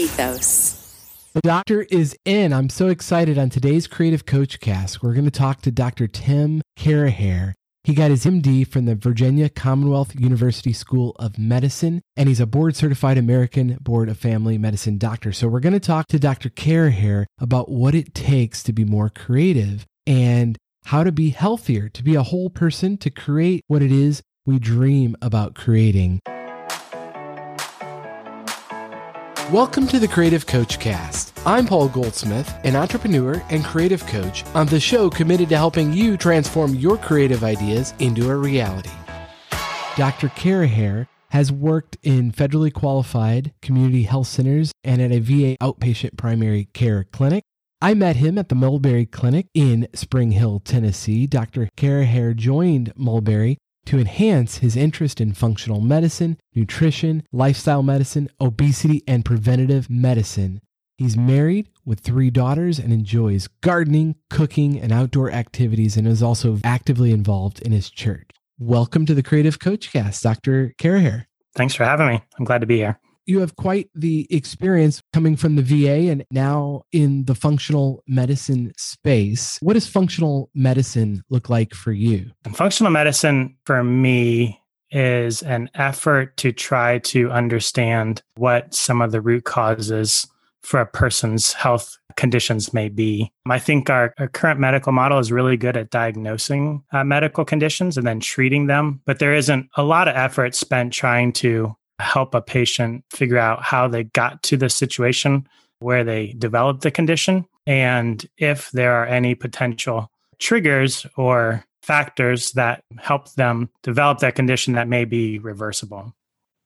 ethos. The doctor is in. I'm so excited on today's Creative Coach Cast. We're going to talk to Dr. Tim Carraher. He got his MD from the Virginia Commonwealth University School of Medicine, and he's a board certified American Board of Family Medicine doctor. So, we're going to talk to Dr. Carraher about what it takes to be more creative and how to be healthier, to be a whole person, to create what it is we dream about creating. Welcome to the Creative Coach Cast. I'm Paul Goldsmith, an entrepreneur and creative coach on the show committed to helping you transform your creative ideas into a reality. Dr. Carraher has worked in federally qualified community health centers and at a VA outpatient primary care clinic. I met him at the Mulberry Clinic in Spring Hill, Tennessee. Dr. Carraher joined Mulberry to enhance his interest in functional medicine, nutrition, lifestyle medicine, obesity, and preventative medicine. He's married with three daughters and enjoys gardening, cooking, and outdoor activities, and is also actively involved in his church. Welcome to the Creative Coach Cast, Dr. Carraher. Thanks for having me. I'm glad to be here you have quite the experience coming from the VA and now in the functional medicine space. What does functional medicine look like for you? Functional medicine for me is an effort to try to understand what some of the root causes for a person's health conditions may be. I think our, our, current medical model is really good at diagnosing uh, medical conditions and then treating them, but there isn't a lot of effort spent trying to help a patient figure out how they got to the situation where they developed the condition and if there are any potential triggers or factors that help them develop that condition that may be reversible.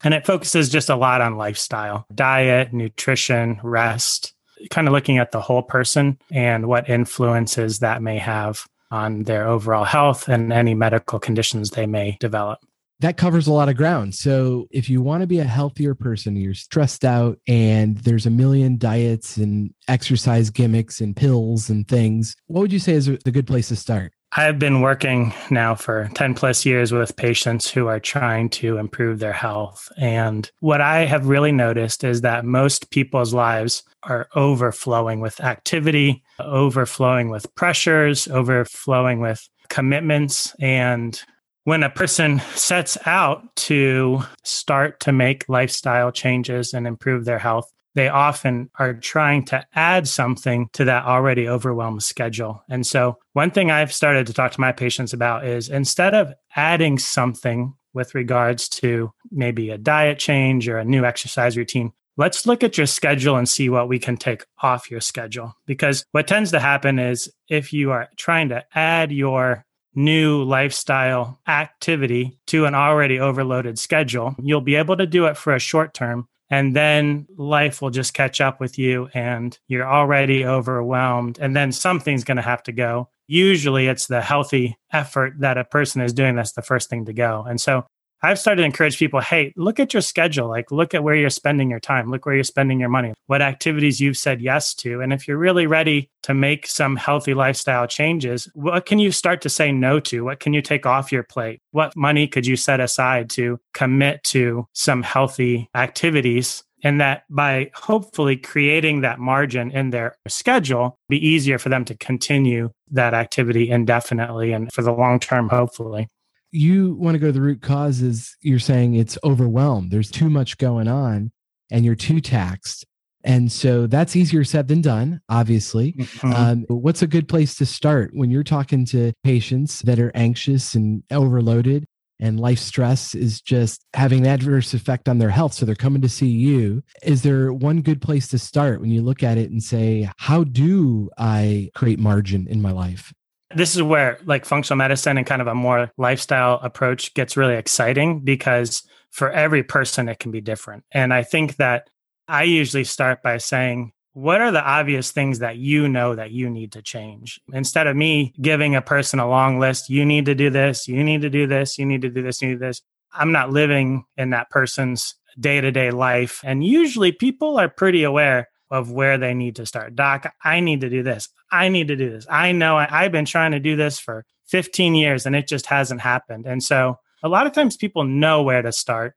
And it focuses just a lot on lifestyle, diet, nutrition, rest, kind of looking at the whole person and what influences that may have on their overall health and any medical conditions they may develop that covers a lot of ground. So if you want to be a healthier person, you're stressed out and there's a million diets and exercise gimmicks and pills and things, what would you say is a good place to start? I've been working now for 10 plus years with patients who are trying to improve their health. And what I have really noticed is that most people's lives are overflowing with activity, overflowing with pressures, overflowing with commitments. And when a person sets out to start to make lifestyle changes and improve their health, they often are trying to add something to that already overwhelmed schedule. And so, one thing I've started to talk to my patients about is instead of adding something with regards to maybe a diet change or a new exercise routine, let's look at your schedule and see what we can take off your schedule. Because what tends to happen is if you are trying to add your new lifestyle activity to an already overloaded schedule. You'll be able to do it for a short term, and then life will just catch up with you and you're already overwhelmed. And then something's going to have to go. Usually it's the healthy effort that a person is doing that's the first thing to go. And so I've started to encourage people, hey, look at your schedule. Like, look at where you're spending your time. Look where you're spending your money, what activities you've said yes to. And if you're really ready to make some healthy lifestyle changes, what can you start to say no to? What can you take off your plate? What money could you set aside to commit to some healthy activities? And that by hopefully creating that margin in their schedule, be easier for them to continue that activity indefinitely and for the long term, hopefully you want to go to the root causes you're saying it's overwhelmed there's too much going on and you're too taxed and so that's easier said than done obviously mm-hmm. um, what's a good place to start when you're talking to patients that are anxious and overloaded and life stress is just having an adverse effect on their health. So they're coming to see you. Is there one good place to start when you look at it and say, How do I create margin in my life? This is where like functional medicine and kind of a more lifestyle approach gets really exciting because for every person it can be different. And I think that I usually start by saying, what are the obvious things that you know that you need to change? Instead of me giving a person a long list, you need to do this, you need to do this, you need to do this, you need this. I'm not living in that person's day to day life. And usually people are pretty aware of where they need to start. Doc, I need to do this. I need to do this. I know I, I've been trying to do this for 15 years and it just hasn't happened. And so a lot of times people know where to start.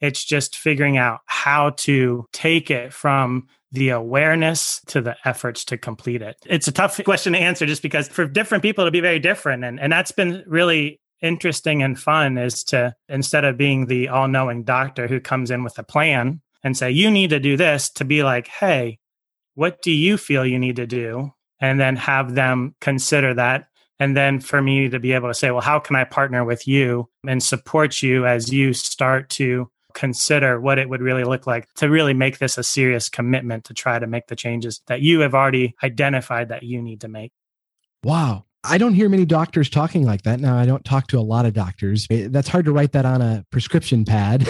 It's just figuring out how to take it from the awareness to the efforts to complete it. It's a tough question to answer just because for different people it'll be very different. And, and that's been really interesting and fun is to instead of being the all-knowing doctor who comes in with a plan and say, you need to do this, to be like, hey, what do you feel you need to do? And then have them consider that. And then for me to be able to say, well, how can I partner with you and support you as you start to consider what it would really look like to really make this a serious commitment to try to make the changes that you have already identified that you need to make. Wow. I don't hear many doctors talking like that. Now, I don't talk to a lot of doctors. That's hard to write that on a prescription pad.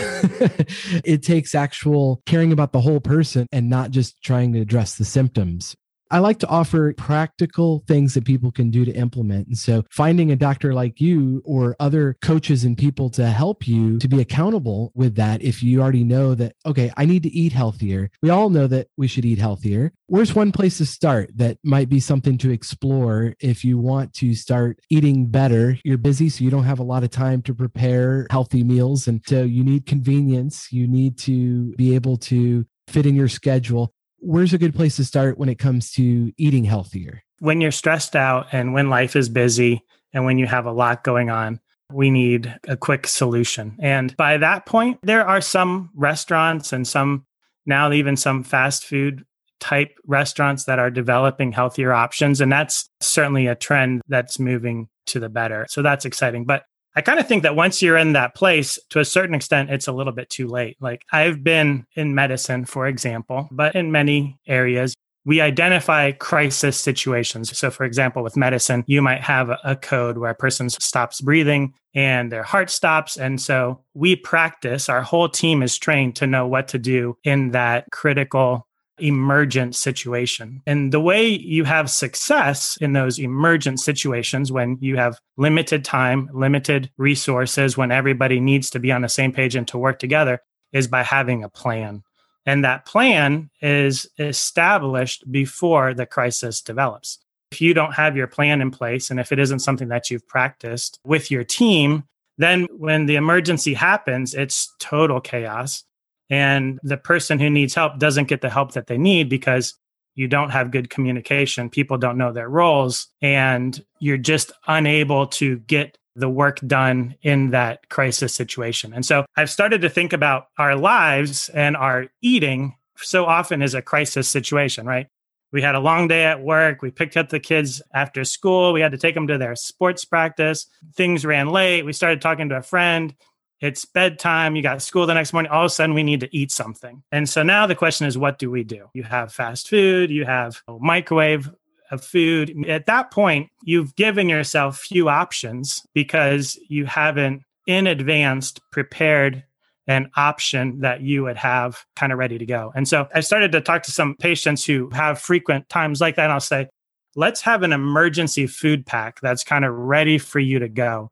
it takes actual caring about the whole person and not just trying to address the symptoms. I like to offer practical things that people can do to implement. And so finding a doctor like you or other coaches and people to help you to be accountable with that, if you already know that, okay, I need to eat healthier. We all know that we should eat healthier. Where's one place to start that might be something to explore if you want to start eating better? You're busy, so you don't have a lot of time to prepare healthy meals. And so you need convenience. You need to be able to fit in your schedule where's a good place to start when it comes to eating healthier? When you're stressed out and when life is busy and when you have a lot going on, we need a quick solution. And by that point, there are some restaurants and some now even some fast food type restaurants that are developing healthier options. And that's certainly a trend that's moving to the better. So that's exciting. But I kind of think that once you're in that place, to a certain extent, it's a little bit too late. Like I've been in medicine, for example, but in many areas, we identify crisis situations. So, for example, with medicine, you might have a code where a person stops breathing and their heart stops. And so we practice, our whole team is trained to know what to do in that critical emergent situation. And the way you have success in those emergent situations when you have limited time, limited resources, when everybody needs to be on the same page and to work together is by having a plan. And that plan is established before the crisis develops. If you don't have your plan in place, and if it isn't something that you've practiced with your team, then when the emergency happens, it's total chaos and the person who needs help doesn't get the help that they need because you don't have good communication people don't know their roles and you're just unable to get the work done in that crisis situation and so i've started to think about our lives and our eating so often as a crisis situation right we had a long day at work. We picked up the kids after school. We had to take them to their sports practice. Things ran late. We started talking to a friend it's bedtime, you got school the next morning, all of a sudden we need to eat something. And so now the question is, what do we do? You have fast food, you have a microwave of food. At that point, you've given yourself few options because you haven't in advance prepared an option that you would have kind of ready to go. And so I started to talk to some patients who have frequent times like that. And I'll say, let's have an emergency food pack that's kind of ready for you to go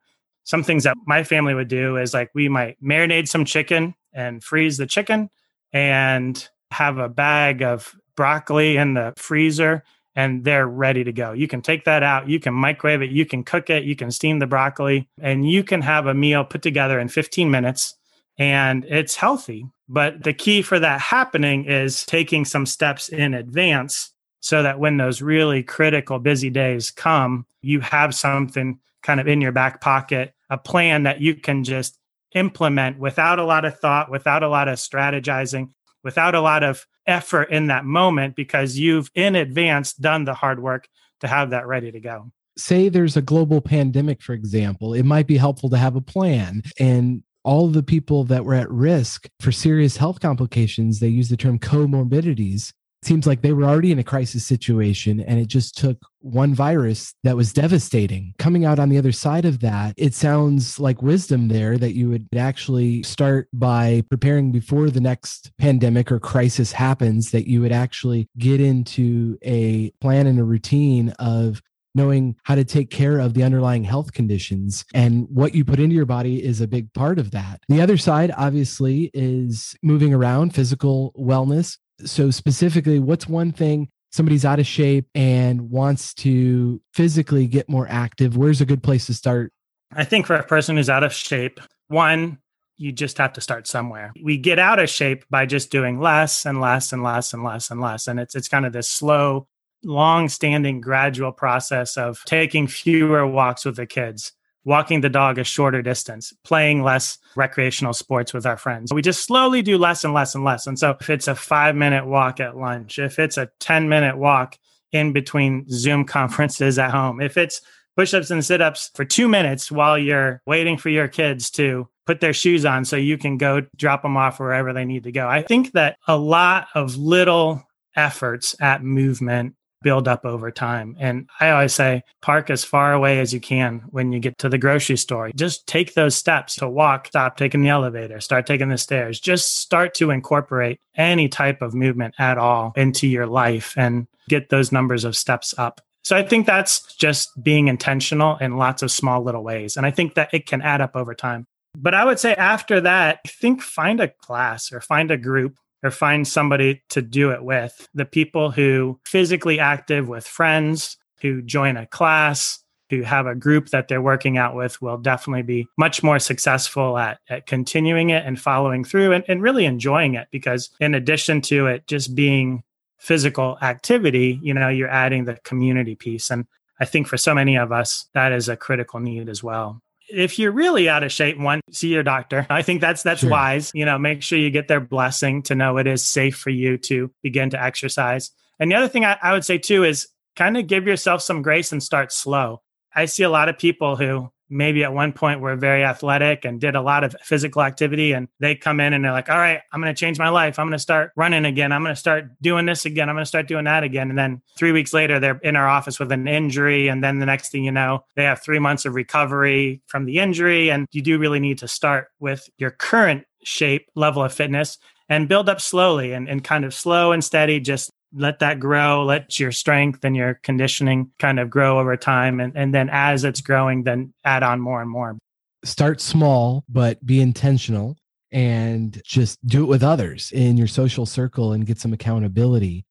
some things that my family would do is like we might marinate some chicken and freeze the chicken and have a bag of broccoli in the freezer and they're ready to go. You can take that out, you can microwave it, you can cook it, you can steam the broccoli, and you can have a meal put together in 15 minutes and it's healthy. But the key for that happening is taking some steps in advance so that when those really critical busy days come, you have something kind of in your back pocket a plan that you can just implement without a lot of thought, without a lot of strategizing, without a lot of effort in that moment because you've in advance done the hard work to have that ready to go. Say there's a global pandemic, for example, it might be helpful to have a plan. And all the people that were at risk for serious health complications, they use the term comorbidities seems like they were already in a crisis situation and it just took one virus that was devastating. Coming out on the other side of that, it sounds like wisdom there that you would actually start by preparing before the next pandemic or crisis happens, that you would actually get into a plan and a routine of knowing how to take care of the underlying health conditions and what you put into your body is a big part of that. The other side, obviously, is moving around, physical wellness. So, specifically, what's one thing somebody's out of shape and wants to physically get more active? Where's a good place to start? I think for a person who's out of shape, one, you just have to start somewhere. We get out of shape by just doing less and less and less and less and less. And it's it's kind of this slow, long-standing gradual process of taking fewer walks with the kids, walking the dog a shorter distance, playing less recreational sports with our friends. We just slowly do less and less and less. And so if it's a 5-minute walk at lunch, if it's a 10-minute walk in between Zoom conferences at home, if it's push-ups and sit-ups for 2 minutes while you're waiting for your kids to put their shoes on so you can go drop them off wherever they need to go. I think that a lot of little efforts at movement build up over time. And I always say, park as far away as you can when you get to the grocery store. Just take those steps to walk, stop taking the elevator, start taking the stairs. Just start to incorporate any type of movement at all into your life and get those numbers of steps up. So I think that's just being intentional in lots of small little ways. And I think that it can add up over time. But I would say after that, think find a class or find a group or find somebody to do it with. The people who physically active with friends, who join a class, who have a group that they're working out with will definitely be much more successful at, at continuing it and following through and, and really enjoying it because in addition to it just being physical activity, you know, you're adding the community piece. And I think for so many of us, that is a critical need as well if you're really out of shape, one, see your doctor. I think that's that's sure. wise. You know, make sure you get their blessing to know it is safe for you to begin to exercise. And the other thing I, I would say too is kind of give yourself some grace and start slow. I see a lot of people who maybe at one point were very athletic and did a lot of physical activity and they come in and they're like all right i'm going to change my life. I'm going to start running again. I'm going to start doing this again. I'm going to start doing that again. And then three weeks later they're in our office with an injury. And then the next thing you know they have three months of recovery from the injury. And you do really need to start with your current shape level of fitness and build up slowly and, and kind of slow and steady just let that grow let your strength and your conditioning kind of grow over time and, and then as it's growing then add on more and more start small but be intentional and just do it with others in your social circle and get some accountability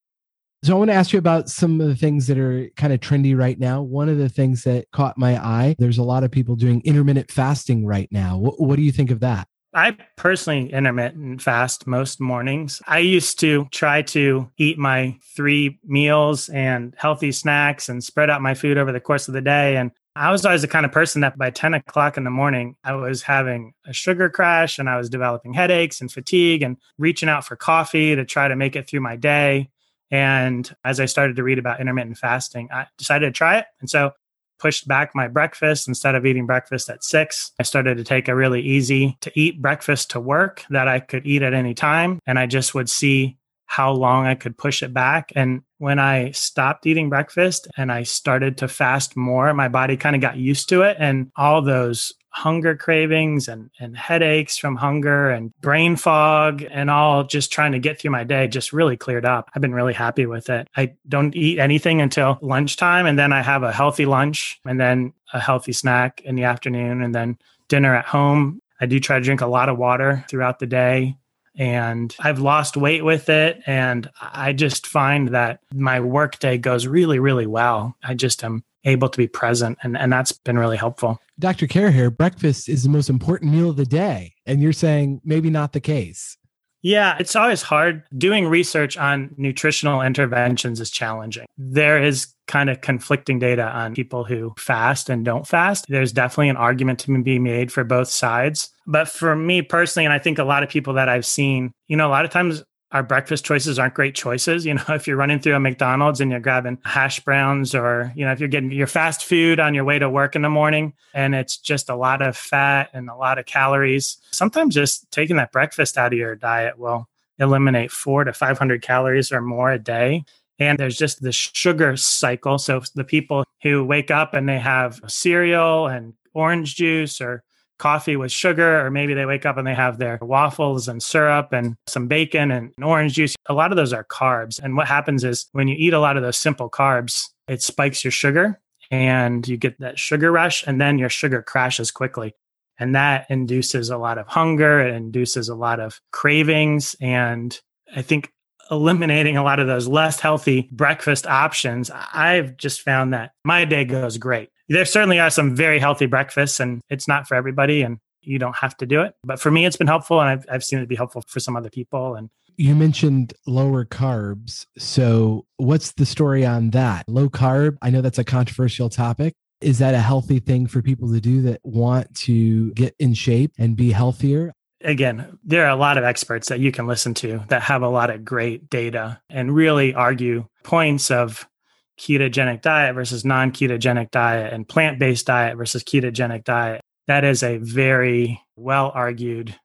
so I want to ask you about some of the things that are kind of trendy right now. One of the things that caught my eye, there's a lot of people doing intermittent fasting right now. What, what do you think of that? I personally intermittent fast most mornings. I used to try to eat my three meals and healthy snacks and spread out my food over the course of the day. And I was always the kind of person that by 10 o'clock in the morning, I was having a sugar crash and I was developing headaches and fatigue and reaching out for coffee to try to make it through my day. And as I started to read about intermittent fasting, I decided to try it. And so pushed back my breakfast instead of eating breakfast at six. I started to take a really easy to eat breakfast to work that I could eat at any time. And I just would see how long I could push it back. And when I stopped eating breakfast and I started to fast more, my body kind of got used to it. And all those hunger cravings and, and headaches from hunger and brain fog and all just trying to get through my day just really cleared up. I've been really happy with it. I don't eat anything until lunchtime and then I have a healthy lunch and then a healthy snack in the afternoon and then dinner at home. I do try to drink a lot of water throughout the day and I've lost weight with it. And I just find that my workday goes really, really well. I just am able to be present. And, and that's been really helpful. Dr. Carraher, breakfast is the most important meal of the day. And you're saying maybe not the case. Yeah, it's always hard. Doing research on nutritional interventions is challenging. There is kind of conflicting data on people who fast and don't fast. There's definitely an argument to be made for both sides. But for me personally, and I think a lot of people that I've seen, you know, a lot of times our breakfast choices aren't great choices. You know, if you're running through a McDonald's and you're grabbing hash browns, or, you know, if you're getting your fast food on your way to work in the morning and it's just a lot of fat and a lot of calories, sometimes just taking that breakfast out of your diet will eliminate four to 500 calories or more a day. And there's just the sugar cycle. So the people who wake up and they have cereal and orange juice or coffee with sugar, or maybe they wake up and they have their waffles and syrup and some bacon and orange juice. A lot of those are carbs. And what happens is when you eat a lot of those simple carbs, it spikes your sugar and you get that sugar rush, and then your sugar crashes quickly. And that induces a lot of hunger, it induces a lot of cravings. And I think eliminating a lot of those less healthy breakfast options, I've just found that my day goes great there certainly are some very healthy breakfasts and it's not for everybody. And you don't have to do it. But for me, it's been helpful and I've, I've seen it be helpful for some other people. And you mentioned lower carbs. So, what's the story on that? Low carb, I know that's a controversial topic. Is that a healthy thing for people to do that want to get in shape and be healthier? Again, there are a lot of experts that you can listen to that have a lot of great data and really argue points of ketogenic diet versus non ketogenic diet and plant based diet versus ketogenic diet. That is a very well argued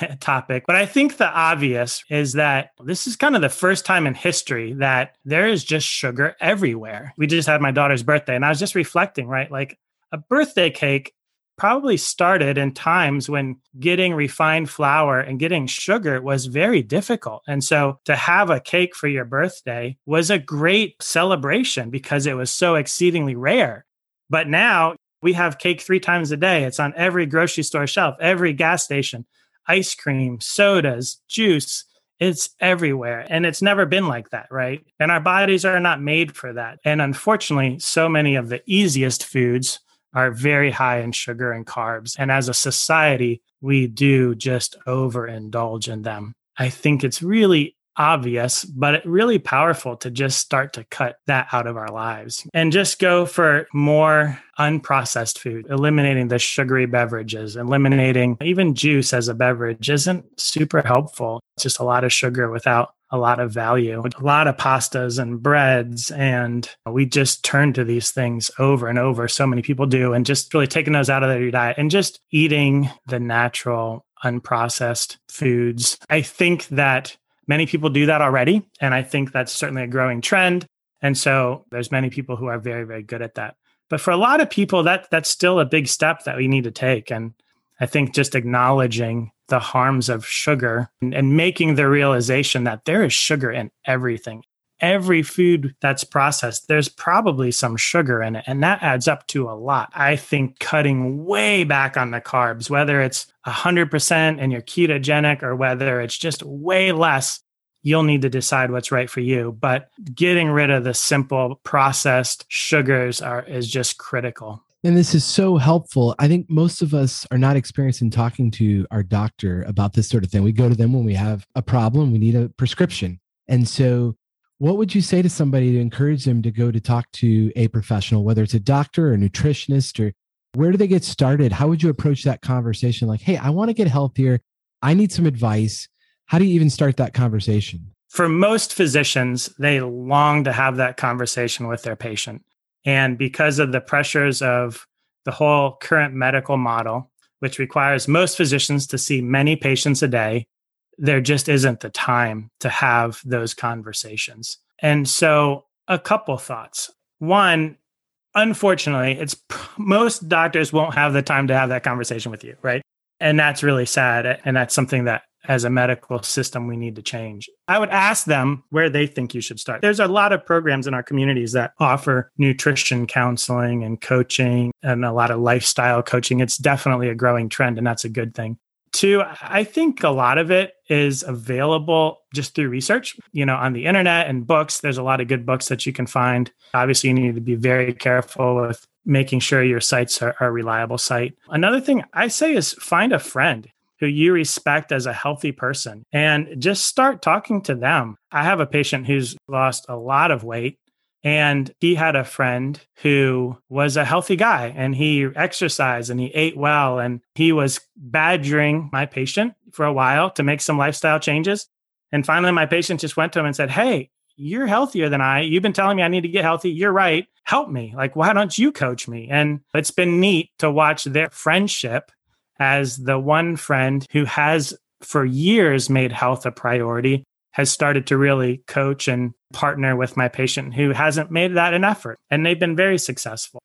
topic. But I think the obvious is that this is kind of the first time in history that there is just sugar everywhere. We just had my daughter's birthday and I was just reflecting, right? Like a birthday cake probably started in times when getting refined flour and getting sugar was very difficult. And so to have a cake for your birthday was a great celebration because it was so exceedingly rare. But now we have cake three times a day. It's on every grocery store shelf, every gas station ice cream, sodas, juice. It's everywhere. And it's never been like that, right? And our bodies are not made for that. And unfortunately, so many of the easiest foods are very high in sugar and carbs. And as a society, we do just overindulge in them. I think it's really obvious, but really powerful to just start to cut that out of our lives and just go for more unprocessed food, eliminating the sugary beverages, eliminating even juice as a beverage isn't super helpful. It's just a lot of sugar without a lot of value, a lot of pastas and breads. And we just turn to these things over and over. So many people do. And just really taking those out of their diet and just eating the natural, unprocessed foods. I think that Many people do that already. And I think that's certainly a growing trend. And so there's many people who are very, very good at that. But for a lot of people, that that's still a big step that we need to take. And I think just acknowledging the harms of sugar and, and making the realization that there is sugar in everything every food that's processed, there's probably some sugar in it. And that adds up to a lot. I think cutting way back on the carbs, whether it's 100% and you're ketogenic or whether it's just way less, you'll need to decide what's right for you. But getting rid of the simple processed sugars are, is just critical. And this is so helpful. I think most of us are not experienced in talking to our doctor about this sort of thing. We go to them when we have a problem, we need a prescription. And so what would you say to somebody to encourage them to go to talk to a professional, whether it's a doctor or a nutritionist, or where do they get started? How would you approach that conversation? Like, hey, I want to get healthier. I need some advice. How do you even start that conversation? For most physicians, they long to have that conversation with their patient. And because of the pressures of the whole current medical model, which requires most physicians to see many patients a day, there just isn't the time to have those conversations. And so, a couple thoughts. One, unfortunately, it's most doctors won't have the time to have that conversation with you, right? And that's really sad. And that's something that as a medical system we need to change. I would ask them where they think you should start. There's a lot of programs in our communities that offer nutrition counseling and coaching and a lot of lifestyle coaching. It's definitely a growing trend and that's a good thing. Two, I think a lot of it is available just through research, you know, on the internet and books. There's a lot of good books that you can find. Obviously, you need to be very careful with making sure your sites are, a reliable site. Another thing I say is find a friend who you respect as a healthy person and just start talking to them. I have a patient who's lost a lot of weight and he had a friend who was a healthy guy and he exercised and he ate well. And he was badgering my patient for a while to make some lifestyle changes. And finally, my patient just went to him and said, Hey, you're healthier than I. You've been telling me I need to get healthy. You're right. Help me. Like, why don't you coach me? And it's been neat to watch their friendship as the one friend who has for years made health a priority has started to really coach and partner with my patient who hasn't made that an effort. And they've been very successful.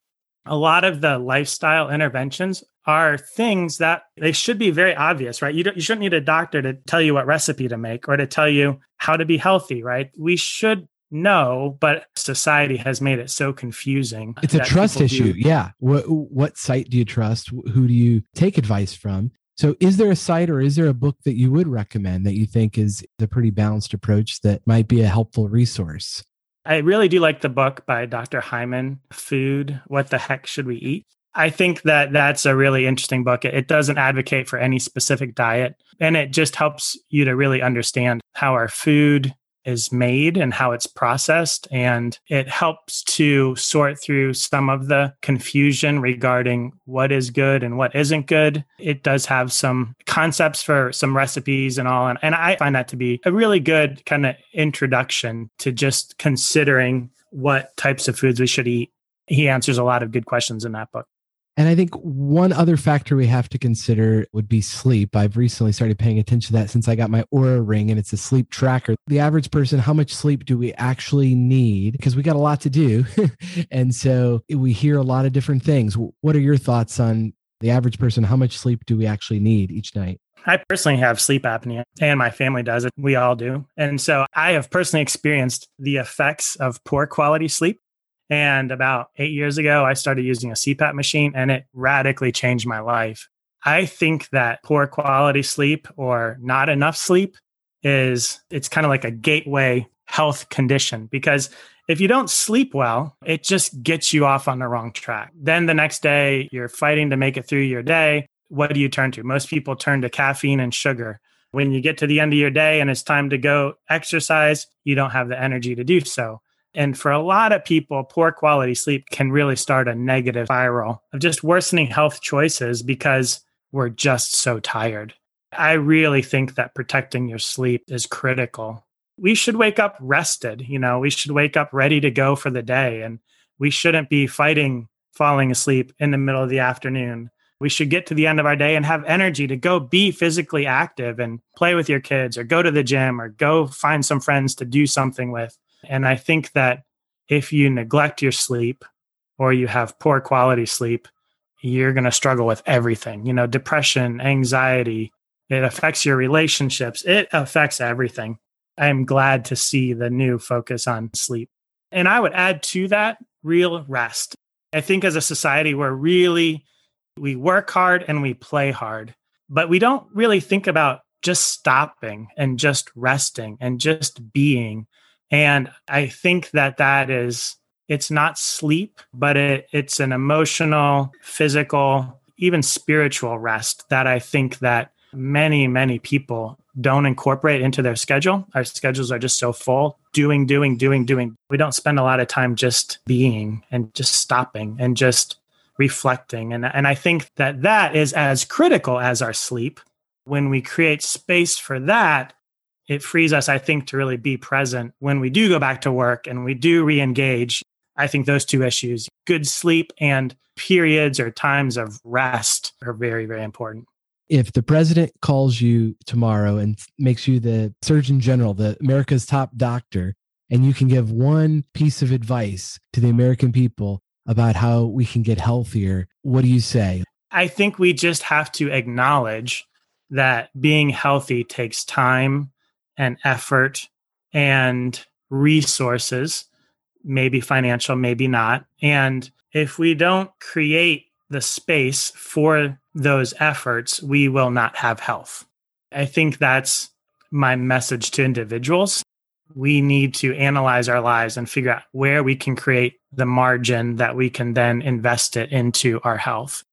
A lot of the lifestyle interventions are things that they should be very obvious, right? You, you shouldn't need a doctor to tell you what recipe to make or to tell you how to be healthy, right? We should know, but society has made it so confusing. It's a trust issue. Do. Yeah. What, what site do you trust? Who do you take advice from? So, is there a site or is there a book that you would recommend that you think is a pretty balanced approach that might be a helpful resource? I really do like the book by Dr. Hyman, Food What the Heck Should We Eat? I think that that's a really interesting book. It doesn't advocate for any specific diet, and it just helps you to really understand how our food is made and how it's processed. And it helps to sort through some of the confusion regarding what is good and what isn't good. It does have some concepts for some recipes and all. And, and I find that to be a really good kind of introduction to just considering what types of foods we should eat. He answers a lot of good questions in that book. And I think one other factor we have to consider would be sleep. I've recently started paying attention to that since I got my Oura ring and it's a sleep tracker. The average person, how much sleep do we actually need? Because we got a lot to do. and so we hear a lot of different things. What are your thoughts on the average person? How much sleep do we actually need each night? I personally have sleep apnea and my family does it. We all do. And so I have personally experienced the effects of poor quality sleep and about eight years ago, I started using a CPAP machine and it radically changed my life. I think that poor quality sleep or not enough sleep is it's kind of like a gateway health condition because if you don't sleep well, it just gets you off on the wrong track. Then the next day, you're fighting to make it through your day. What do you turn to? Most people turn to caffeine and sugar. When you get to the end of your day and it's time to go exercise, you don't have the energy to do so. And for a lot of people, poor quality sleep can really start a negative spiral of just worsening health choices because we're just so tired. I really think that protecting your sleep is critical. We should wake up rested, you know, we should wake up ready to go for the day. And we shouldn't be fighting falling asleep in the middle of the afternoon. We should get to the end of our day and have energy to go be physically active and play with your kids or go to the gym or go find some friends to do something with. And I think that if you neglect your sleep or you have poor quality sleep, you're going to struggle with everything. You know, depression, anxiety, it affects your relationships, it affects everything. I'm glad to see the new focus on sleep. And I would add to that real rest. I think as a society, we're really, we work hard and we play hard, but we don't really think about just stopping and just resting and just being and I think that that is, it's not sleep, but it, it's an emotional, physical, even spiritual rest that I think that many, many people don't incorporate into their schedule. Our schedules are just so full, doing, doing, doing, doing. We don't spend a lot of time just being and just stopping and just reflecting. And, and I think that that is as critical as our sleep. When we create space for that, it frees us, I think, to really be present when we do go back to work and we do re engage. I think those two issues, good sleep and periods or times of rest, are very, very important. If the president calls you tomorrow and makes you the surgeon general, the America's top doctor, and you can give one piece of advice to the American people about how we can get healthier, what do you say? I think we just have to acknowledge that being healthy takes time and effort and resources, maybe financial, maybe not. And if we don't create the space for those efforts, we will not have health. I think that's my message to individuals. We need to analyze our lives and figure out where we can create the margin that we can then invest it into our health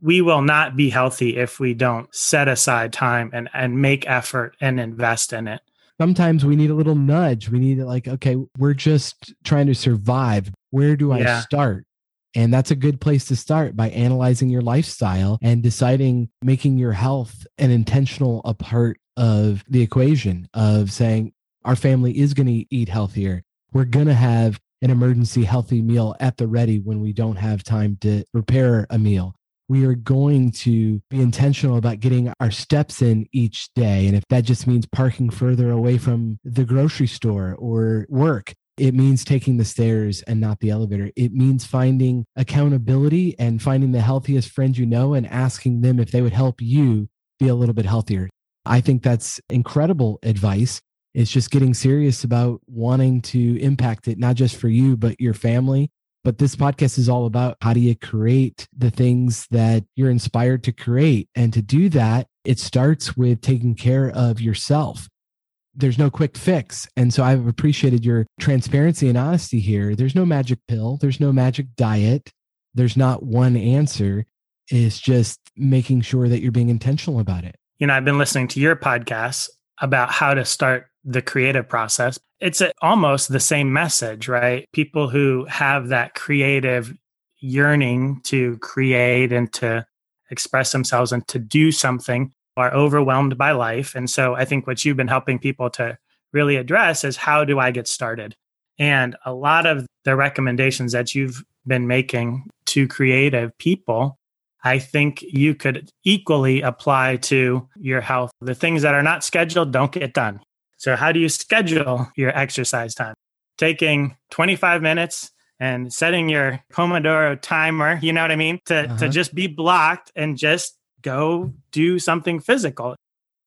we will not be healthy if we don't set aside time and, and make effort and invest in it. Sometimes we need a little nudge. We need like, okay, we're just trying to survive. Where do I yeah. start? And that's a good place to start by analyzing your lifestyle and deciding, making your health an intentional a part of the equation of saying, our family is going to eat healthier. We're going to have an emergency healthy meal at the ready when we don't have time to prepare a meal we are going to be intentional about getting our steps in each day. And if that just means parking further away from the grocery store or work, it means taking the stairs and not the elevator. It means finding accountability and finding the healthiest friends you know and asking them if they would help you be a little bit healthier. I think that's incredible advice. It's just getting serious about wanting to impact it, not just for you, but your family but this podcast is all about how do you create the things that you're inspired to create. And to do that, it starts with taking care of yourself. There's no quick fix. And so I've appreciated your transparency and honesty here. There's no magic pill, there's no magic diet. there's not one answer. It's just making sure that you're being intentional about it. You know, I've been listening to your podcast about how to start the creative process. It's almost the same message, right? People who have that creative yearning to create and to express themselves and to do something are overwhelmed by life. And so I think what you've been helping people to really address is how do I get started? And a lot of the recommendations that you've been making to creative people, I think you could equally apply to your health. The things that are not scheduled don't get done. So, how do you schedule your exercise time? Taking 25 minutes and setting your Pomodoro timer, you know what I mean? To, uh-huh. to just be blocked and just go do something physical.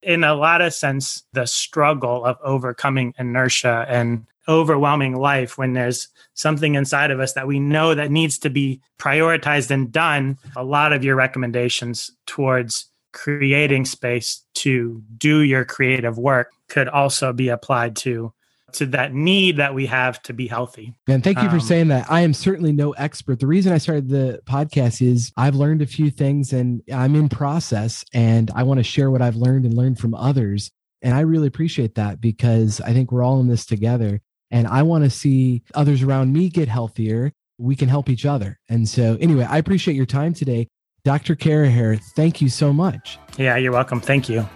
In a lot of sense, the struggle of overcoming inertia and overwhelming life when there's something inside of us that we know that needs to be prioritized and done a lot of your recommendations towards creating space to do your creative work could also be applied to to that need that we have to be healthy. And thank you for um, saying that. I am certainly no expert. The reason I started the podcast is I've learned a few things and I'm in process and I want to share what I've learned and learn from others. And I really appreciate that because I think we're all in this together. And I want to see others around me get healthier. We can help each other. And so, anyway, I appreciate your time today. Dr. Carraher, thank you so much. Yeah, you're welcome. Thank you.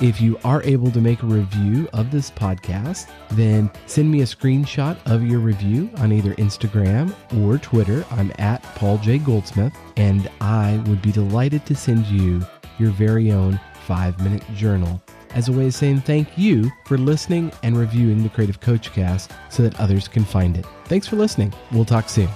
If you are able to make a review of this podcast, then send me a screenshot of your review on either Instagram or Twitter. I'm at Paul J. Goldsmith, and I would be delighted to send you your very own five minute journal as a way of saying thank you for listening and reviewing the Creative Coach Cast so that others can find it. Thanks for listening. We'll talk soon.